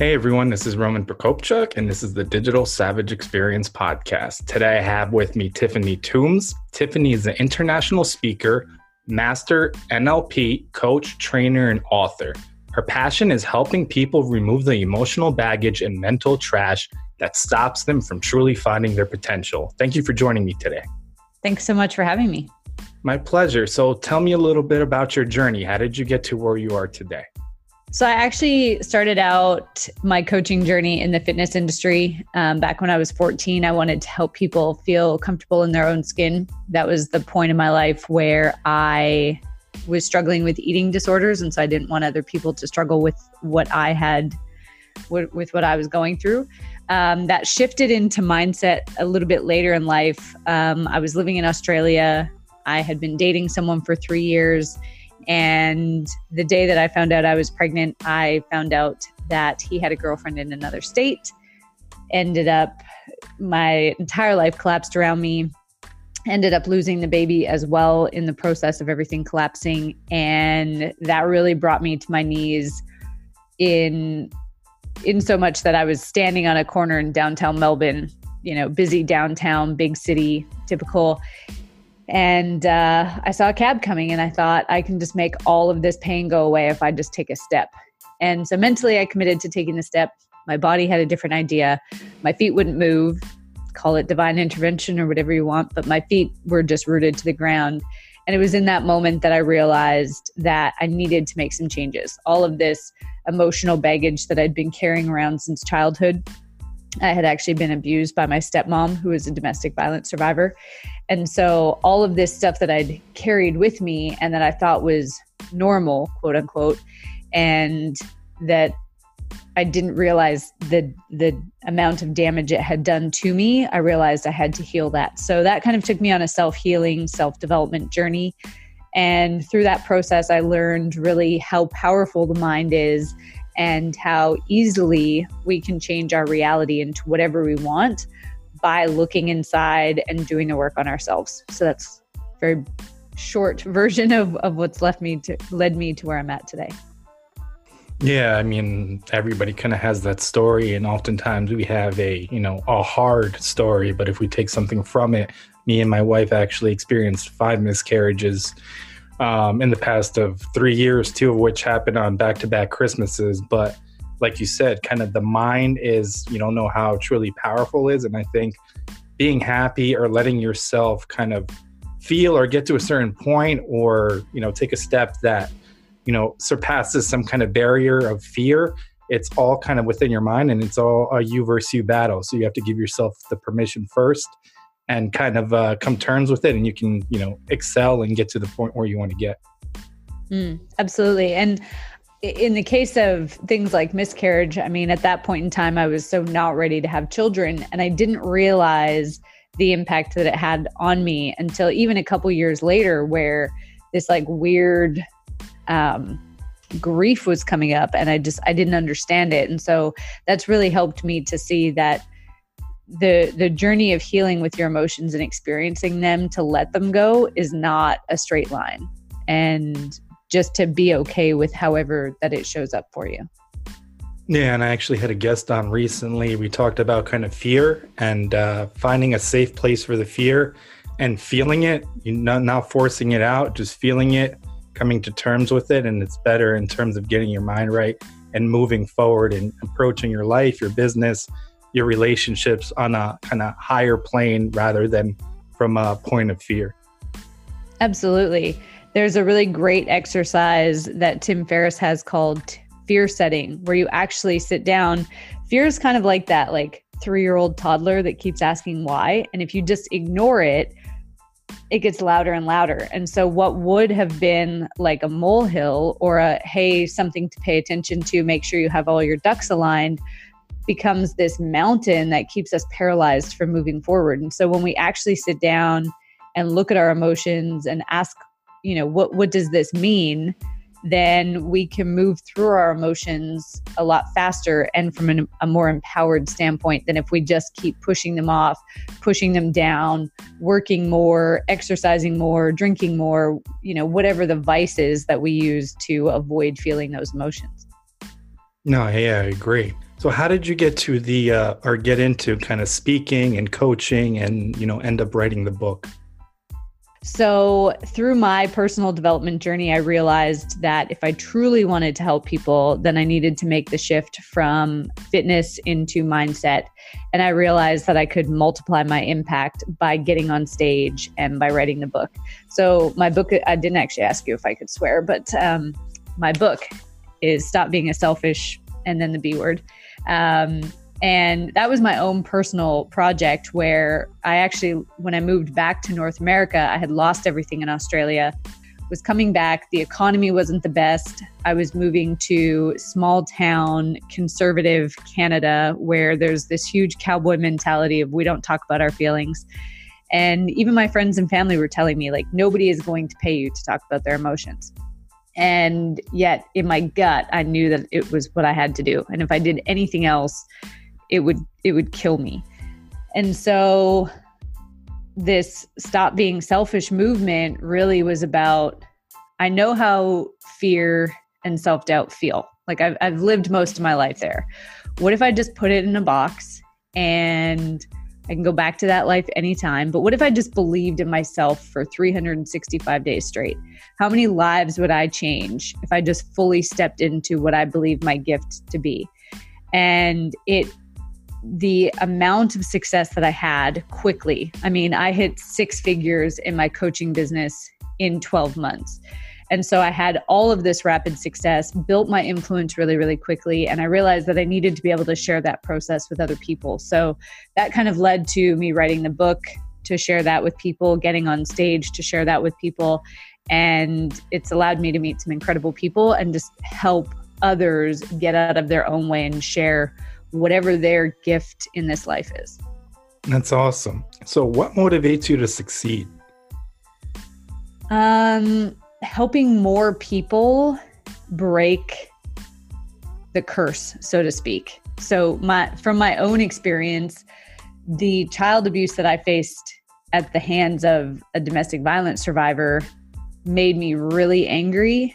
Hey everyone, this is Roman Prokopchuk, and this is the Digital Savage Experience podcast. Today I have with me Tiffany Toombs. Tiffany is an international speaker, master NLP, coach, trainer, and author. Her passion is helping people remove the emotional baggage and mental trash that stops them from truly finding their potential. Thank you for joining me today. Thanks so much for having me. My pleasure. So tell me a little bit about your journey. How did you get to where you are today? So I actually started out my coaching journey in the fitness industry um, back when I was 14. I wanted to help people feel comfortable in their own skin. That was the point in my life where I was struggling with eating disorders, and so I didn't want other people to struggle with what I had, with, with what I was going through. Um, that shifted into mindset a little bit later in life. Um, I was living in Australia. I had been dating someone for three years and the day that I found out I was pregnant, I found out that he had a girlfriend in another state. Ended up, my entire life collapsed around me. Ended up losing the baby as well in the process of everything collapsing. And that really brought me to my knees in in so much that I was standing on a corner in downtown Melbourne, you know, busy downtown, big city, typical and uh, I saw a cab coming, and I thought, I can just make all of this pain go away if I just take a step. And so mentally, I committed to taking the step. My body had a different idea. My feet wouldn't move, call it divine intervention or whatever you want, but my feet were just rooted to the ground. And it was in that moment that I realized that I needed to make some changes. All of this emotional baggage that I'd been carrying around since childhood I had actually been abused by my stepmom, who was a domestic violence survivor. And so all of this stuff that I'd carried with me and that I thought was normal, quote unquote, and that I didn't realize the the amount of damage it had done to me. I realized I had to heal that. So that kind of took me on a self-healing, self-development journey. And through that process, I learned really how powerful the mind is and how easily we can change our reality into whatever we want by looking inside and doing the work on ourselves. So that's very short version of, of what's left me to led me to where I'm at today. Yeah, I mean, everybody kind of has that story, and oftentimes we have a, you know, a hard story. But if we take something from it, me and my wife actually experienced five miscarriages um, in the past of three years, two of which happened on back to back Christmases. But like you said, kind of the mind is, you don't know how truly powerful is. And I think being happy or letting yourself kind of feel or get to a certain point or, you know, take a step that, you know, surpasses some kind of barrier of fear it's all kind of within your mind and it's all a you versus you battle. So you have to give yourself the permission first and kind of uh, come terms with it and you can you know excel and get to the point where you want to get. Mm, absolutely. And in the case of things like miscarriage i mean at that point in time i was so not ready to have children and i didn't realize the impact that it had on me until even a couple years later where this like weird um, grief was coming up and i just i didn't understand it. And so that's really helped me to see that the the journey of healing with your emotions and experiencing them to let them go is not a straight line. And just to be okay with however that it shows up for you. Yeah and i actually had a guest on recently. We talked about kind of fear and uh, finding a safe place for the fear and feeling it you not, not forcing it out just feeling it coming to terms with it. And it's better in terms of getting your mind right and moving forward and approaching your life your business your relationships on a kind of higher plane rather than from a point of fear. Absolutely. There's a really great exercise that Tim Ferriss has called fear setting, where you actually sit down. Fear is kind of like that, like three year old toddler that keeps asking why. And if you just ignore it, it gets louder and louder. And so, what would have been like a molehill or a hey, something to pay attention to, make sure you have all your ducks aligned, becomes this mountain that keeps us paralyzed from moving forward. And so, when we actually sit down and look at our emotions and ask, you know, what what does this mean? then we can move through our emotions a lot faster and from an, a more empowered standpoint than if we just keep pushing them off, pushing them down, working more, exercising more, drinking more, you know, whatever the vices that we use to avoid feeling those emotions. No, yeah, I agree. So how did you get to the uh, or get into kind of speaking and coaching and, you know, end up writing the book? So, through my personal development journey, I realized that if I truly wanted to help people, then I needed to make the shift from fitness into mindset. And I realized that I could multiply my impact by getting on stage and by writing the book. So, my book, I didn't actually ask you if I could swear, but um, my book is Stop Being a Selfish and then the B word. Um, and that was my own personal project where I actually, when I moved back to North America, I had lost everything in Australia, was coming back. The economy wasn't the best. I was moving to small town, conservative Canada, where there's this huge cowboy mentality of we don't talk about our feelings. And even my friends and family were telling me, like, nobody is going to pay you to talk about their emotions. And yet, in my gut, I knew that it was what I had to do. And if I did anything else, it would it would kill me. And so this stop being selfish movement really was about I know how fear and self-doubt feel. Like I've I've lived most of my life there. What if I just put it in a box and I can go back to that life anytime. But what if I just believed in myself for 365 days straight? How many lives would I change if I just fully stepped into what I believe my gift to be? And it the amount of success that I had quickly. I mean, I hit six figures in my coaching business in 12 months. And so I had all of this rapid success, built my influence really, really quickly. And I realized that I needed to be able to share that process with other people. So that kind of led to me writing the book to share that with people, getting on stage to share that with people. And it's allowed me to meet some incredible people and just help others get out of their own way and share whatever their gift in this life is. That's awesome. So, what motivates you to succeed? Um, helping more people break the curse, so to speak. So, my from my own experience, the child abuse that I faced at the hands of a domestic violence survivor made me really angry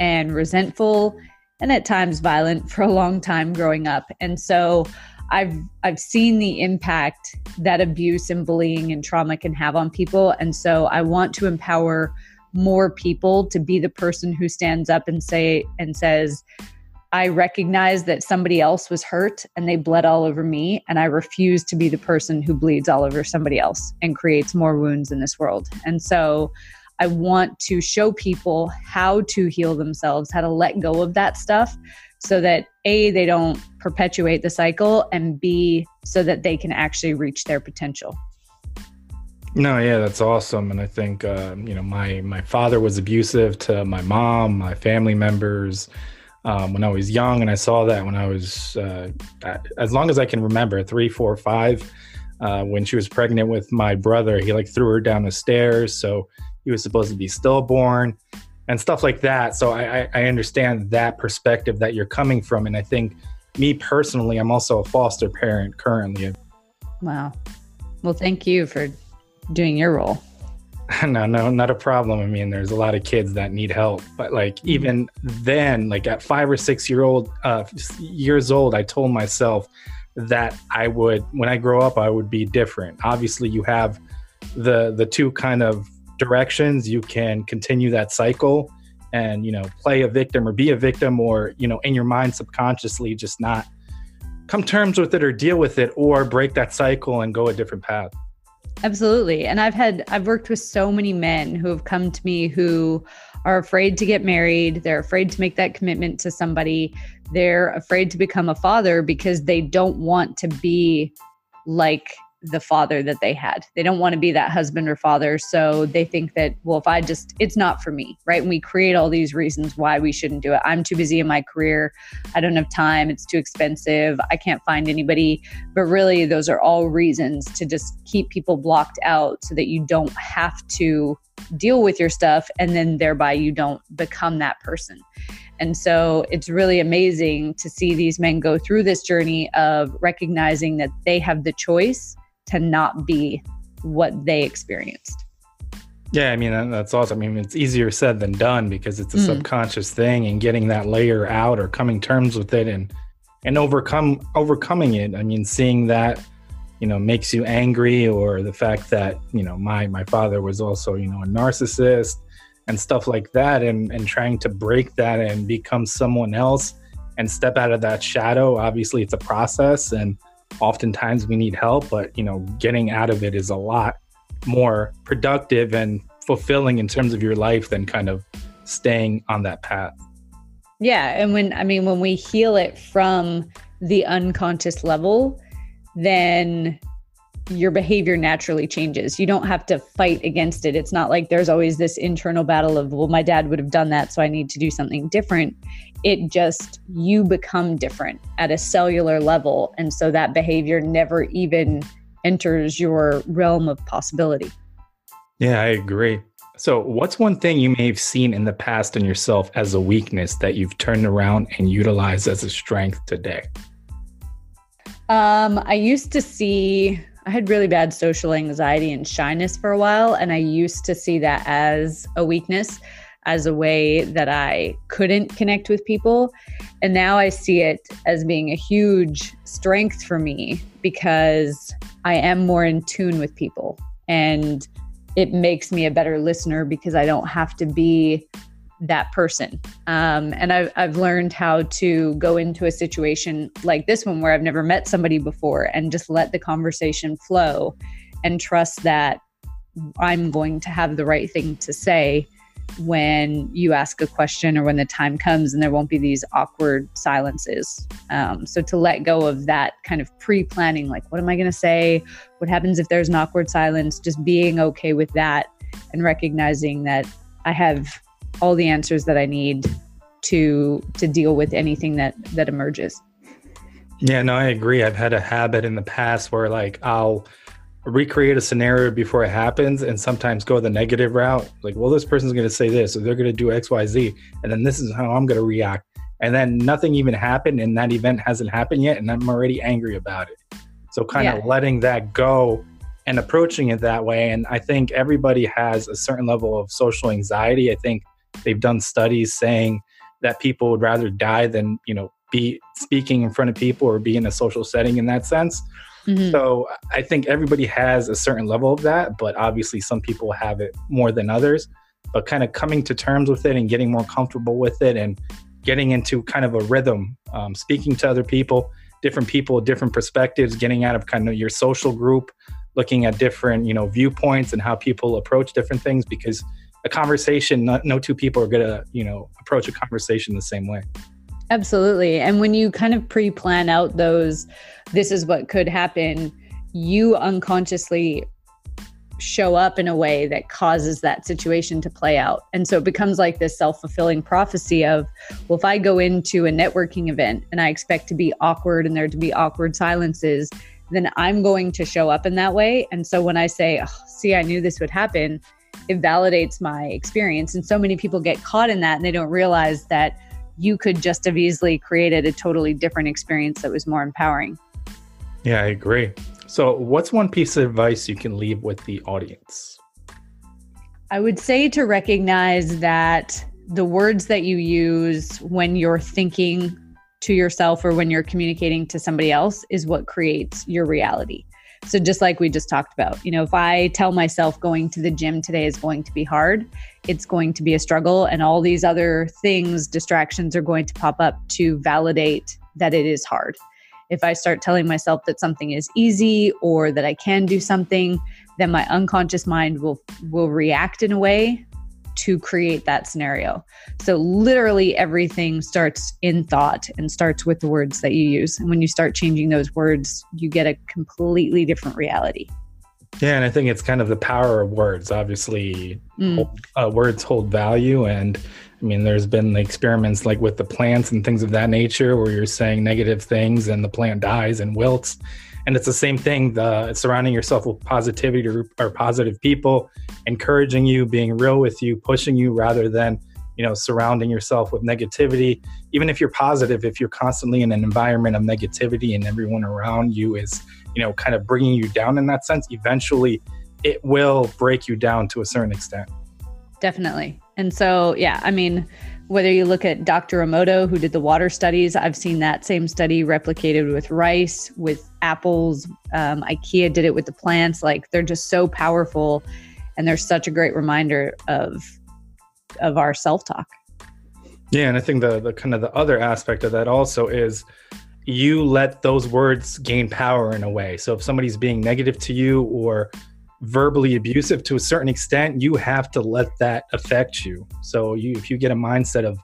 and resentful and at times violent for a long time growing up. And so I've I've seen the impact that abuse and bullying and trauma can have on people. And so I want to empower more people to be the person who stands up and say and says, I recognize that somebody else was hurt and they bled all over me, and I refuse to be the person who bleeds all over somebody else and creates more wounds in this world. And so I want to show people how to heal themselves, how to let go of that stuff so that A, they don't perpetuate the cycle, and B, so that they can actually reach their potential. No, yeah, that's awesome, and I think uh, you know my my father was abusive to my mom, my family members um, when I was young, and I saw that when I was uh, as long as I can remember, three, four, five. Uh, when she was pregnant with my brother, he like threw her down the stairs. So he was supposed to be stillborn and stuff like that. So I, I understand that perspective that you're coming from. And I think me personally, I'm also a foster parent currently. Wow. Well, thank you for doing your role. no, no, not a problem. I mean, there's a lot of kids that need help, but like mm-hmm. even then, like at five or six year old uh, years old, I told myself that I would, when I grow up, I would be different. Obviously, you have the the two kind of directions you can continue that cycle and you know play a victim or be a victim or you know in your mind subconsciously just not come terms with it or deal with it or break that cycle and go a different path absolutely. And i've had i've worked with so many men who have come to me who are afraid to get married. They're afraid to make that commitment to somebody. They're afraid to become a father because they don't want to be like the father that they had. They don't want to be that husband or father. So they think that, well, if I just, it's not for me, right? And we create all these reasons why we shouldn't do it. I'm too busy in my career. I don't have time. It's too expensive. I can't find anybody. But really, those are all reasons to just keep people blocked out so that you don't have to deal with your stuff and then thereby you don't become that person. And so it's really amazing to see these men go through this journey of recognizing that they have the choice to not be what they experienced. Yeah, I mean that's awesome. I mean it's easier said than done because it's a mm. subconscious thing and getting that layer out or coming terms with it and and overcome overcoming it. I mean seeing that you know makes you angry or the fact that you know my my father was also you know a narcissist and stuff like that and, and trying to break that and become someone else and step out of that shadow obviously it's a process and oftentimes we need help but you know getting out of it is a lot more productive and fulfilling in terms of your life than kind of staying on that path. Yeah and when i mean when we heal it from the unconscious level then your behavior naturally changes. You don't have to fight against it. It's not like there's always this internal battle of, well, my dad would have done that, so I need to do something different. It just, you become different at a cellular level. And so that behavior never even enters your realm of possibility. Yeah, I agree. So, what's one thing you may have seen in the past in yourself as a weakness that you've turned around and utilized as a strength today? Um, I used to see I had really bad social anxiety and shyness for a while. And I used to see that as a weakness, as a way that I couldn't connect with people. And now I see it as being a huge strength for me because I am more in tune with people. And it makes me a better listener because I don't have to be that person. Um, and I've, I've learned how to go into a situation like this one where I've never met somebody before and just let the conversation flow and trust that I'm going to have the right thing to say when you ask a question or when the time comes and there won't be these awkward silences. Um, so to let go of that kind of pre planning, like, what am I going to say? What happens if there's an awkward silence? Just being okay with that and recognizing that I have all the answers that I need to to deal with anything that that emerges. Yeah, no, I agree. I've had a habit in the past where like I'll recreate a scenario before it happens and sometimes go the negative route. Like, well, this person's going to say this or they're going to do X, Y, Z. And then this is how I'm going to react. And then nothing even happened and that event hasn't happened yet. And I'm already angry about it. So kind yeah. of letting that go and approaching it that way. And I think everybody has a certain level of social anxiety. I think They've done studies saying that people would rather die than, you know, be speaking in front of people or be in a social setting in that sense. Mm-hmm. So I think everybody has a certain level of that, but obviously some people have it more than others. But kind of coming to terms with it and getting more comfortable with it and getting into kind of a rhythm, um, speaking to other people, different people, different perspectives, getting out of kind of your social group, looking at different, you know, viewpoints and how people approach different things because a conversation no two people are going to you know approach a conversation the same way absolutely and when you kind of pre-plan out those this is what could happen you unconsciously show up in a way that causes that situation to play out. And so it becomes like this self fulfilling prophecy of, well, if I go into a networking event and I expect to be awkward and there to be awkward silences, then I'm going to show up in that way. And so when I say, oh, see, I knew this would happen, it validates my experience. And so many people get caught in that and they don't realize that you could just have easily created a totally different experience that was more empowering. Yeah, I agree. So, what's one piece of advice you can leave with the audience? I would say to recognize that the words that you use when you're thinking to yourself or when you're communicating to somebody else is what creates your reality. So, just like we just talked about, you know, if I tell myself going to the gym today is going to be hard, it's going to be a struggle, and all these other things, distractions are going to pop up to validate that it is hard. If I start telling myself that something is easy or that I can do something, then my unconscious mind will will react in a way to create that scenario. So, literally, everything starts in thought and starts with the words that you use. And when you start changing those words, you get a completely different reality. Yeah, and I think it's kind of the power of words. Obviously, mm. uh, words hold value. And I mean, there's been experiments like with the plants and things of that nature where you're saying negative things and the plant dies and wilts and it's the same thing the surrounding yourself with positivity or, or positive people encouraging you being real with you pushing you rather than you know surrounding yourself with negativity. Even if you're positive if you're constantly in an environment of negativity and everyone around you is you know kind of bringing you down in that sense eventually it will break you down to a certain extent. Definitely. And so yeah i mean whether you look at Dr. Emoto, who did the water studies, I've seen that same study replicated with rice, with apples. Um, IKEA did it with the plants. Like they're just so powerful, and they're such a great reminder of of our self talk. Yeah, and I think the the kind of the other aspect of that also is you let those words gain power in a way. So if somebody's being negative to you or verbally abusive to a certain extent, you have to let that affect you. So you if you get a mindset of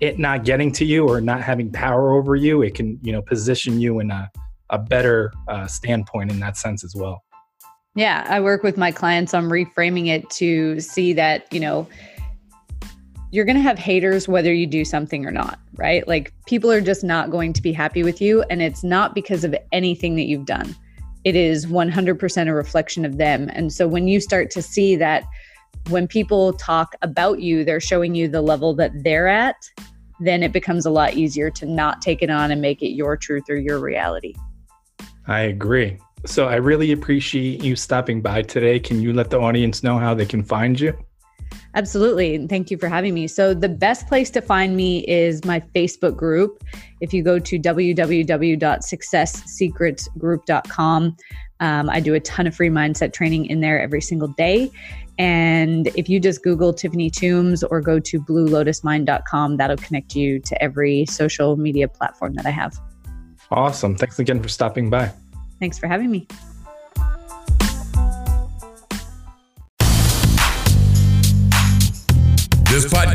it not getting to you or not having power over you, it can, you know, position you in a, a better uh, standpoint in that sense as well. Yeah, I work with my clients on reframing it to see that, you know, you're going to have haters whether you do something or not, right? Like people are just not going to be happy with you. And it's not because of anything that you've done it is 100% a reflection of them. And so when you start to see that when people talk about you, they're showing you the level that they're at, then it becomes a lot easier to not take it on and make it your truth or your reality. I agree. So I really appreciate you stopping by today. Can you let the audience know how they can find you? Absolutely. And thank you for having me. So, the best place to find me is my Facebook group. If you go to www.successsecretsgroup.com, um, I do a ton of free mindset training in there every single day. And if you just Google Tiffany Toombs or go to bluelotusmind.com, that'll connect you to every social media platform that I have. Awesome. Thanks again for stopping by. Thanks for having me.